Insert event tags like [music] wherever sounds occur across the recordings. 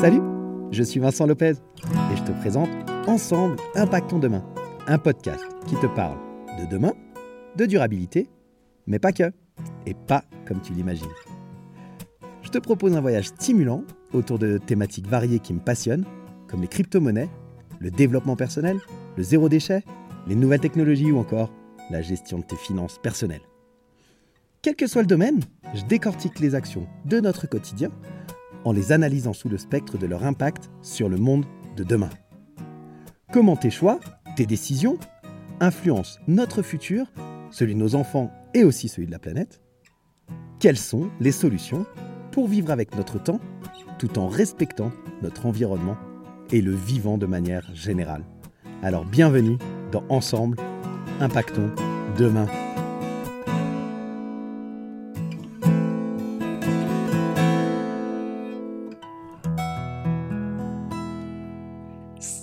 Salut, je suis Vincent Lopez et je te présente Ensemble Impactons Demain, un podcast qui te parle de demain, de durabilité, mais pas que, et pas comme tu l'imagines. Je te propose un voyage stimulant autour de thématiques variées qui me passionnent, comme les crypto-monnaies, le développement personnel, le zéro déchet, les nouvelles technologies ou encore la gestion de tes finances personnelles. Quel que soit le domaine, je décortique les actions de notre quotidien en les analysant sous le spectre de leur impact sur le monde de demain. Comment tes choix, tes décisions, influencent notre futur, celui de nos enfants et aussi celui de la planète? Quelles sont les solutions pour vivre avec notre temps tout en respectant notre environnement et le vivant de manière générale? Alors bienvenue dans Ensemble, impactons demain.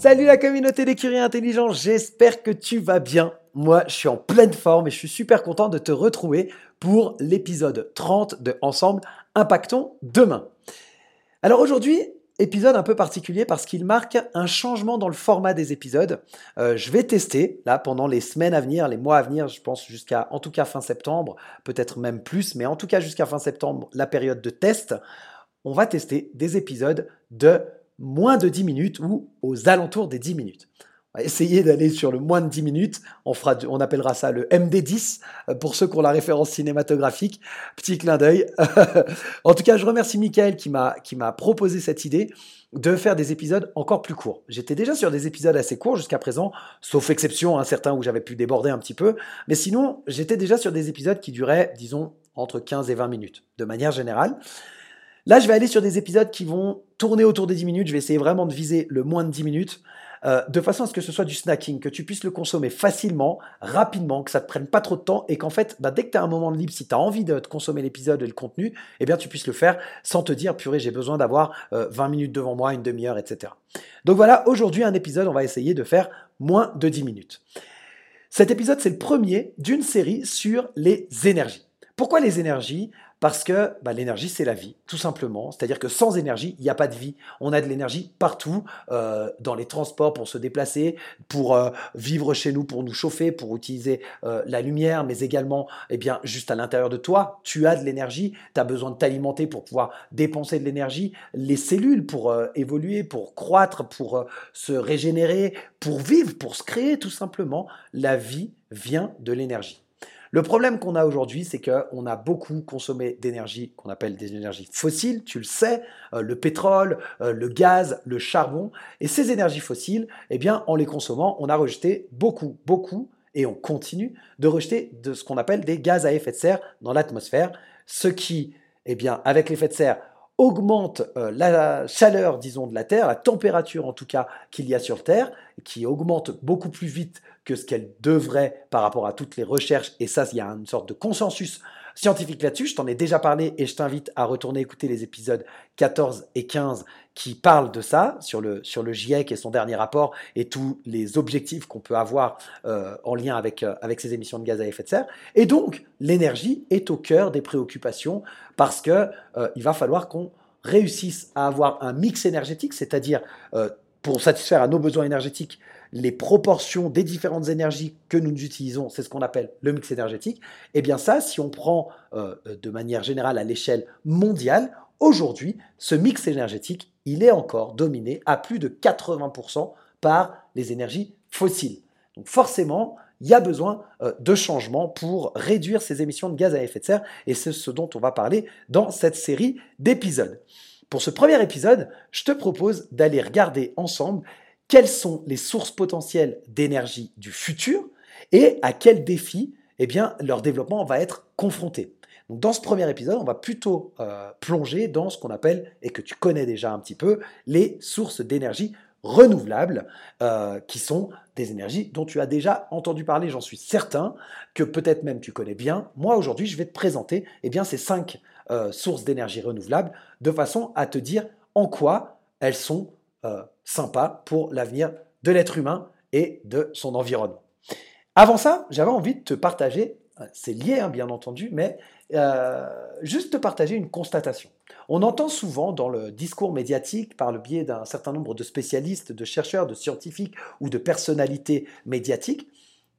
Salut la communauté des curieux intelligents, j'espère que tu vas bien. Moi, je suis en pleine forme et je suis super content de te retrouver pour l'épisode 30 de Ensemble, impactons demain. Alors aujourd'hui, épisode un peu particulier parce qu'il marque un changement dans le format des épisodes. Euh, je vais tester là pendant les semaines à venir, les mois à venir, je pense jusqu'à en tout cas fin septembre, peut-être même plus, mais en tout cas jusqu'à fin septembre, la période de test. On va tester des épisodes de moins de 10 minutes ou aux alentours des 10 minutes. On va essayer d'aller sur le moins de 10 minutes. On, fera, on appellera ça le MD10 euh, pour ceux qui ont la référence cinématographique. Petit clin d'œil. [laughs] en tout cas, je remercie Michael qui m'a proposé cette idée de faire des épisodes encore plus courts. J'étais déjà sur des épisodes assez courts jusqu'à présent, sauf exception, un certain où j'avais pu déborder un petit peu. Mais sinon, j'étais déjà sur des épisodes qui duraient, disons, entre 15 et 20 minutes, de manière générale. Là, je vais aller sur des épisodes qui vont tourner autour des 10 minutes. Je vais essayer vraiment de viser le moins de 10 minutes. Euh, de façon à ce que ce soit du snacking, que tu puisses le consommer facilement, rapidement, que ça te prenne pas trop de temps et qu'en fait, bah, dès que tu as un moment de libre, si tu as envie de te consommer l'épisode et le contenu, eh bien tu puisses le faire sans te dire, purée, j'ai besoin d'avoir 20 euh, minutes devant moi, une demi-heure, etc. Donc voilà, aujourd'hui, un épisode, on va essayer de faire moins de 10 minutes. Cet épisode, c'est le premier d'une série sur les énergies. Pourquoi les énergies? Parce que bah, l'énergie, c'est la vie, tout simplement. C'est-à-dire que sans énergie, il n'y a pas de vie. On a de l'énergie partout, euh, dans les transports pour se déplacer, pour euh, vivre chez nous, pour nous chauffer, pour utiliser euh, la lumière, mais également, eh bien, juste à l'intérieur de toi, tu as de l'énergie. Tu as besoin de t'alimenter pour pouvoir dépenser de l'énergie. Les cellules pour évoluer, pour croître, pour se régénérer, pour vivre, pour se créer, tout simplement. La vie vient de l'énergie. Le problème qu'on a aujourd'hui, c'est qu'on a beaucoup consommé d'énergie qu'on appelle des énergies fossiles, tu le sais, euh, le pétrole, euh, le gaz, le charbon. Et ces énergies fossiles, eh bien, en les consommant, on a rejeté beaucoup, beaucoup, et on continue de rejeter de ce qu'on appelle des gaz à effet de serre dans l'atmosphère, ce qui, eh bien, avec l'effet de serre, augmente euh, la chaleur, disons, de la Terre, la température en tout cas qu'il y a sur Terre, qui augmente beaucoup plus vite que ce qu'elle devrait par rapport à toutes les recherches. Et ça, il y a une sorte de consensus scientifique là-dessus. Je t'en ai déjà parlé et je t'invite à retourner écouter les épisodes 14 et 15 qui parlent de ça, sur le, sur le GIEC et son dernier rapport et tous les objectifs qu'on peut avoir euh, en lien avec, euh, avec ces émissions de gaz à effet de serre. Et donc, l'énergie est au cœur des préoccupations parce qu'il euh, va falloir qu'on réussisse à avoir un mix énergétique, c'est-à-dire pour satisfaire à nos besoins énergétiques, les proportions des différentes énergies que nous utilisons, c'est ce qu'on appelle le mix énergétique. Et eh bien ça, si on prend de manière générale à l'échelle mondiale, aujourd'hui, ce mix énergétique, il est encore dominé à plus de 80% par les énergies fossiles. Donc forcément, il y a besoin euh, de changements pour réduire ces émissions de gaz à effet de serre et c'est ce dont on va parler dans cette série d'épisodes. Pour ce premier épisode, je te propose d'aller regarder ensemble quelles sont les sources potentielles d'énergie du futur et à quels défis eh leur développement va être confronté dans ce premier épisode, on va plutôt euh, plonger dans ce qu'on appelle, et que tu connais déjà un petit peu, les sources d'énergie renouvelables, euh, qui sont des énergies dont tu as déjà entendu parler, j'en suis certain, que peut-être même tu connais bien. Moi, aujourd'hui, je vais te présenter eh ces cinq euh, sources d'énergie renouvelables, de façon à te dire en quoi elles sont sympas pour l'avenir de l'être humain et de son environnement. Avant ça, j'avais envie de te partager c'est lié hein, bien entendu, mais euh, juste te partager une constatation. On entend souvent dans le discours médiatique, par le biais d'un certain nombre de spécialistes, de chercheurs, de scientifiques ou de personnalités médiatiques,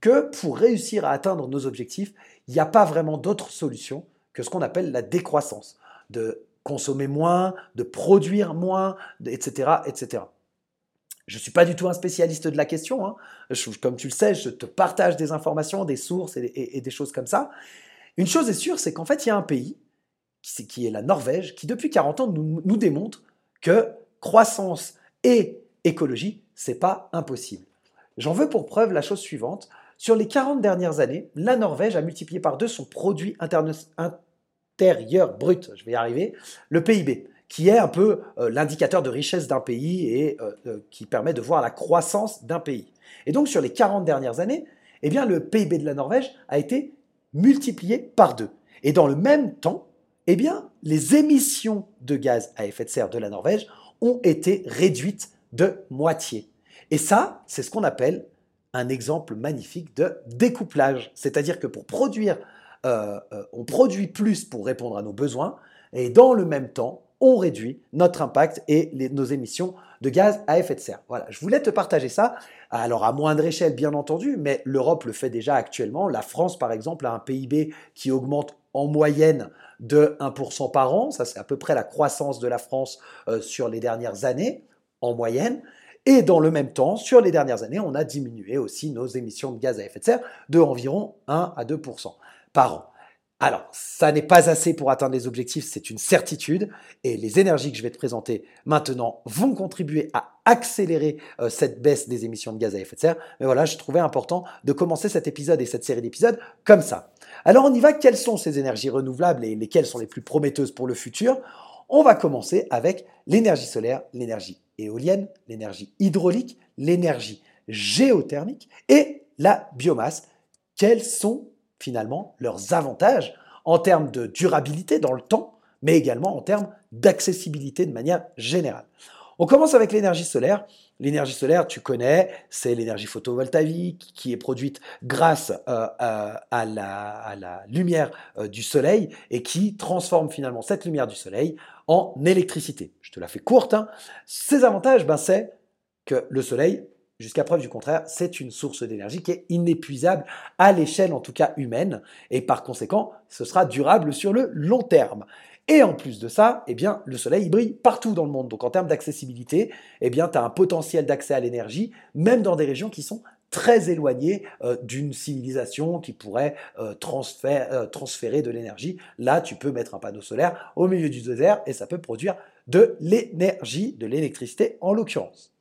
que pour réussir à atteindre nos objectifs, il n'y a pas vraiment d'autre solution que ce qu'on appelle la décroissance, de consommer moins, de produire moins, etc. etc. Je ne suis pas du tout un spécialiste de la question. Hein. comme tu le sais, je te partage des informations, des sources et, des choses comme ça. Une chose est sûre, c'est qu'en fait, il y a un pays, qui, est la Norvège, qui depuis 40 ans nous, nous démontre que croissance et écologie, c'est pas impossible. J'en veux pour preuve la chose suivante. Sur les 40 dernières années, la Norvège a multiplié par deux son produit intérieur brut, je vais y arriver, le PIB qui est un peu euh, l'indicateur de richesse d'un pays et euh, euh, qui permet de voir la croissance d'un pays. Et donc sur les 40 dernières années, eh bien, le PIB de la Norvège a été multiplié par deux. Et dans le même temps, eh bien, les émissions de gaz à effet de serre de la Norvège ont été réduites de moitié. Et ça, c'est ce qu'on appelle un exemple magnifique de découplage. C'est-à-dire que pour produire, on produit plus pour répondre à nos besoins, et dans le même temps, on réduit notre impact et nos émissions de gaz à effet de serre. Voilà, je voulais te partager ça. Alors à moindre échelle, bien entendu, mais l'Europe le fait déjà actuellement. La France, par exemple, a un PIB qui augmente en moyenne de 1% par an. Ça, c'est à peu près la croissance de la France euh, sur les dernières années, en moyenne. Et dans le même temps, sur les dernières années, on a diminué aussi nos émissions de gaz à effet de serre de environ 1 à 2% par an. Alors, ça n'est pas assez pour atteindre les objectifs, c'est une certitude, et les énergies que je vais te présenter maintenant vont contribuer à accélérer euh, cette baisse des émissions de gaz à effet de serre. Mais voilà, je trouvais important de commencer cet épisode et cette série d'épisodes comme ça. Alors on y va, quelles sont ces énergies renouvelables et lesquelles sont les plus prometteuses pour le futur? On va commencer avec l'énergie solaire, l'énergie éolienne, l'énergie hydraulique, l'énergie géothermique et la biomasse. Quelles sont finalement leurs avantages en termes de durabilité dans le temps, mais également en termes d'accessibilité de manière générale. On commence avec l'énergie solaire. L'énergie solaire, tu connais, c'est l'énergie photovoltaïque qui est produite grâce euh, à, la, lumière euh, du soleil et qui transforme finalement cette lumière du soleil en électricité. Je te la fais courte. Hein. Ses avantages, ben, c'est que le soleil Jusqu'à preuve du contraire, c'est une source d'énergie qui est inépuisable à l'échelle en tout cas humaine et par conséquent, ce sera durable sur le long terme. Et en plus de ça, eh bien, le soleil brille partout dans le monde. Donc en termes d'accessibilité, eh bien, tu as un potentiel d'accès à l'énergie, même dans des régions qui sont très éloignées euh, d'une civilisation qui pourrait euh, euh, transférer de l'énergie. Là, tu peux mettre un panneau solaire au milieu du désert et ça peut produire de l'énergie, de l'électricité en l'occurrence.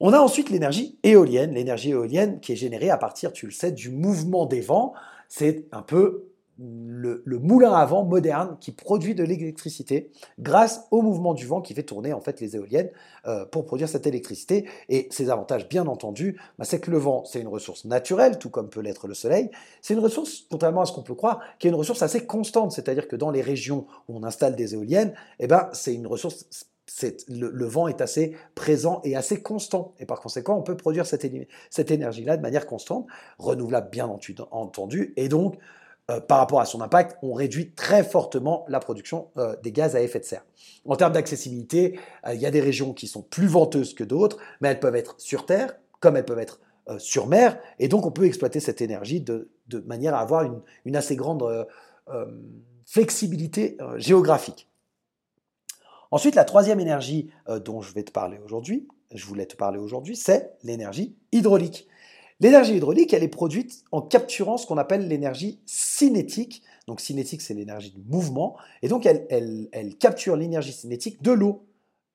On a ensuite l'énergie éolienne, l'énergie éolienne qui est générée à partir, tu le sais, du mouvement des vents. C'est un peu le, moulin à vent moderne qui produit de l'électricité grâce au mouvement du vent qui fait tourner en fait les éoliennes euh, pour produire cette électricité. Et ses avantages, bien entendu, bah, c'est que le vent, c'est une ressource naturelle, tout comme peut l'être le soleil. C'est une ressource, contrairement à ce qu'on peut croire, qui est une ressource assez constante. C'est-à-dire que dans les régions où on installe des éoliennes, eh ben, c'est une ressource le, vent est assez présent et assez constant. Et par conséquent, on peut produire cette, énergie-là de manière constante, renouvelable bien entendu. Et donc, euh, par rapport à son impact, on réduit très fortement la production euh, des gaz à effet de serre. En termes d'accessibilité, euh, il y a des régions qui sont plus venteuses que d'autres, mais elles peuvent être sur Terre, comme elles peuvent être sur mer. Et donc, on peut exploiter cette énergie de, manière à avoir une assez grande flexibilité géographique. Ensuite, la troisième énergie euh, dont je vais te parler aujourd'hui, je voulais te parler aujourd'hui, c'est l'énergie hydraulique. L'énergie hydraulique, elle est produite en capturant ce qu'on appelle l'énergie cinétique. Donc cinétique, c'est l'énergie du mouvement. Et donc, elle, elle capture l'énergie cinétique de l'eau,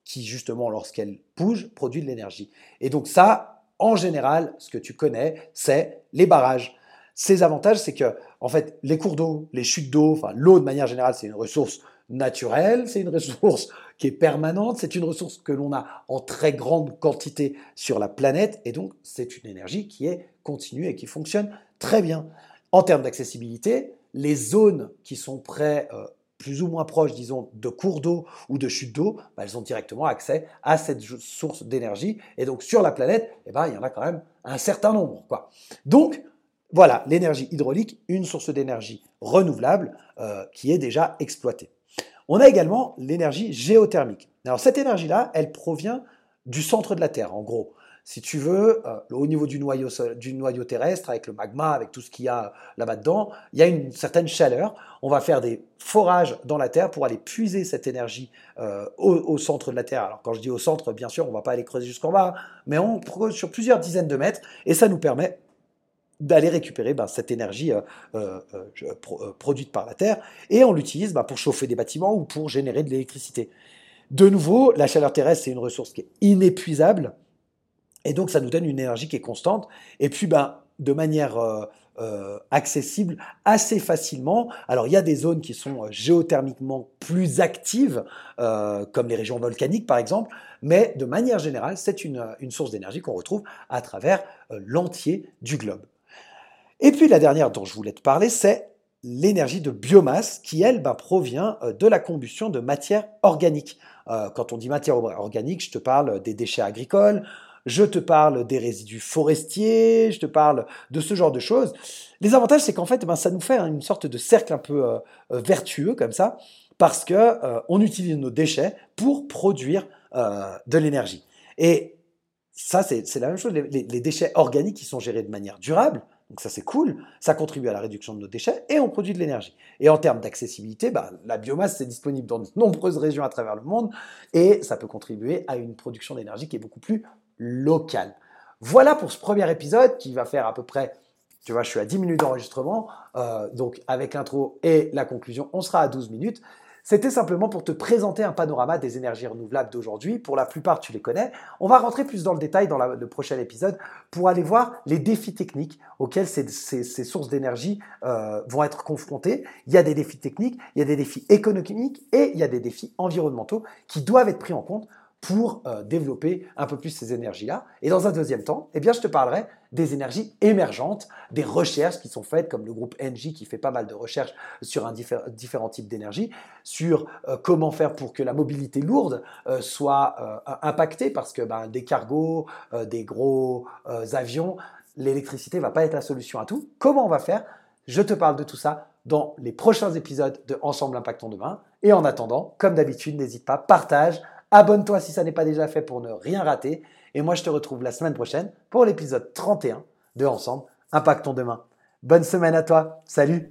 qui justement, lorsqu'elle bouge, produit de l'énergie. Et donc ça, en général, ce que tu connais, c'est les barrages. Ces avantages, c'est que, en fait, les cours d'eau, les chutes d'eau, enfin l'eau de manière générale, c'est une ressource naturelle, c'est une [laughs] ressource qui est permanente, c'est une ressource que l'on a en très grande quantité sur la planète, et donc c'est une énergie qui est continue et qui fonctionne très bien. En termes d'accessibilité, les zones qui sont près, euh, plus ou moins proches, disons, de cours d'eau ou de chutes d'eau, bah, elles ont directement accès à cette source d'énergie, et donc sur la planète, eh ben, il y en a quand même un certain nombre. Donc, voilà, l'énergie hydraulique, une source d'énergie renouvelable euh, qui est déjà exploitée. On a également l'énergie géothermique. Alors cette énergie-là, elle provient du centre de la Terre, en gros. Si tu veux, euh, au niveau du noyau, terrestre, avec le magma, avec tout ce qu'il y a là-bas dedans, il y a une certaine chaleur. On va faire des forages dans la Terre pour aller puiser cette énergie euh, au, centre de la Terre. Alors quand je dis au centre, bien sûr, on ne va pas aller creuser jusqu'en bas, mais on sur plusieurs dizaines de mètres, et ça nous permet d'aller récupérer ben, cette énergie euh, produite par la Terre, et on l'utilise ben, pour chauffer des bâtiments ou pour générer de l'électricité. De nouveau, la chaleur terrestre, c'est une ressource qui est inépuisable. Et donc, ça nous donne une énergie qui est constante. Et puis, ben, de manière euh, euh, accessible assez facilement. Alors, il y a des zones qui sont euh, géothermiquement plus actives, comme les régions volcaniques, par exemple. Mais de manière générale, c'est une source d'énergie qu'on retrouve à travers l'entier du globe. Et puis, la dernière dont je voulais te parler, c'est l'énergie de biomasse qui, elle, ben, provient de la combustion de matière organique. Euh, quand on dit matière organique, je te parle des déchets agricoles, je te parle des résidus forestiers, je te parle de ce genre de choses. Les avantages, c'est qu'en fait, ben, ça nous fait une sorte de cercle un peu euh, euh, vertueux comme ça, parce que on utilise nos déchets pour produire de l'énergie. Et ça, c'est la même chose. Les, les, déchets organiques qui sont gérés de manière durable, donc ça c'est cool, ça contribue à la réduction de nos déchets et on produit de l'énergie. Et en termes d'accessibilité, bah, la biomasse c'est disponible dans de nombreuses régions à travers le monde et ça peut contribuer à une production d'énergie qui est beaucoup plus locale. Voilà pour ce premier épisode qui va faire à peu près, tu vois, je suis à 10 minutes d'enregistrement, euh, donc avec l'intro et la conclusion, on sera à 12 minutes. C'était simplement pour te présenter un panorama des énergies renouvelables d'aujourd'hui. Pour la plupart, tu les connais. On va rentrer plus dans le détail dans le prochain épisode pour aller voir les défis techniques auxquels ces, sources d'énergie euh, vont être confrontées. Il y a des défis techniques, il y a des défis économiques et il y a des défis environnementaux qui doivent être pris en compte pour euh, développer un peu plus ces énergies-là. Et dans un deuxième temps, eh bien, je te parlerai des énergies émergentes, des recherches qui sont faites, comme le groupe Engie qui fait pas mal de recherches sur un différents types d'énergie, sur euh, comment faire pour que la mobilité lourde euh, soit impactée, parce que ben, des cargos, des gros avions, l'électricité va pas être la solution à tout. Comment on va faire? Je te parle de tout ça dans les prochains épisodes de Ensemble Impactons demain. Et en attendant, comme d'habitude, n'hésite pas, partage, Abonne-toi si ça n'est pas déjà fait pour ne rien rater. Et moi, je te retrouve la semaine prochaine pour l'épisode 31 de Ensemble, Impactons demain. Bonne semaine à toi. Salut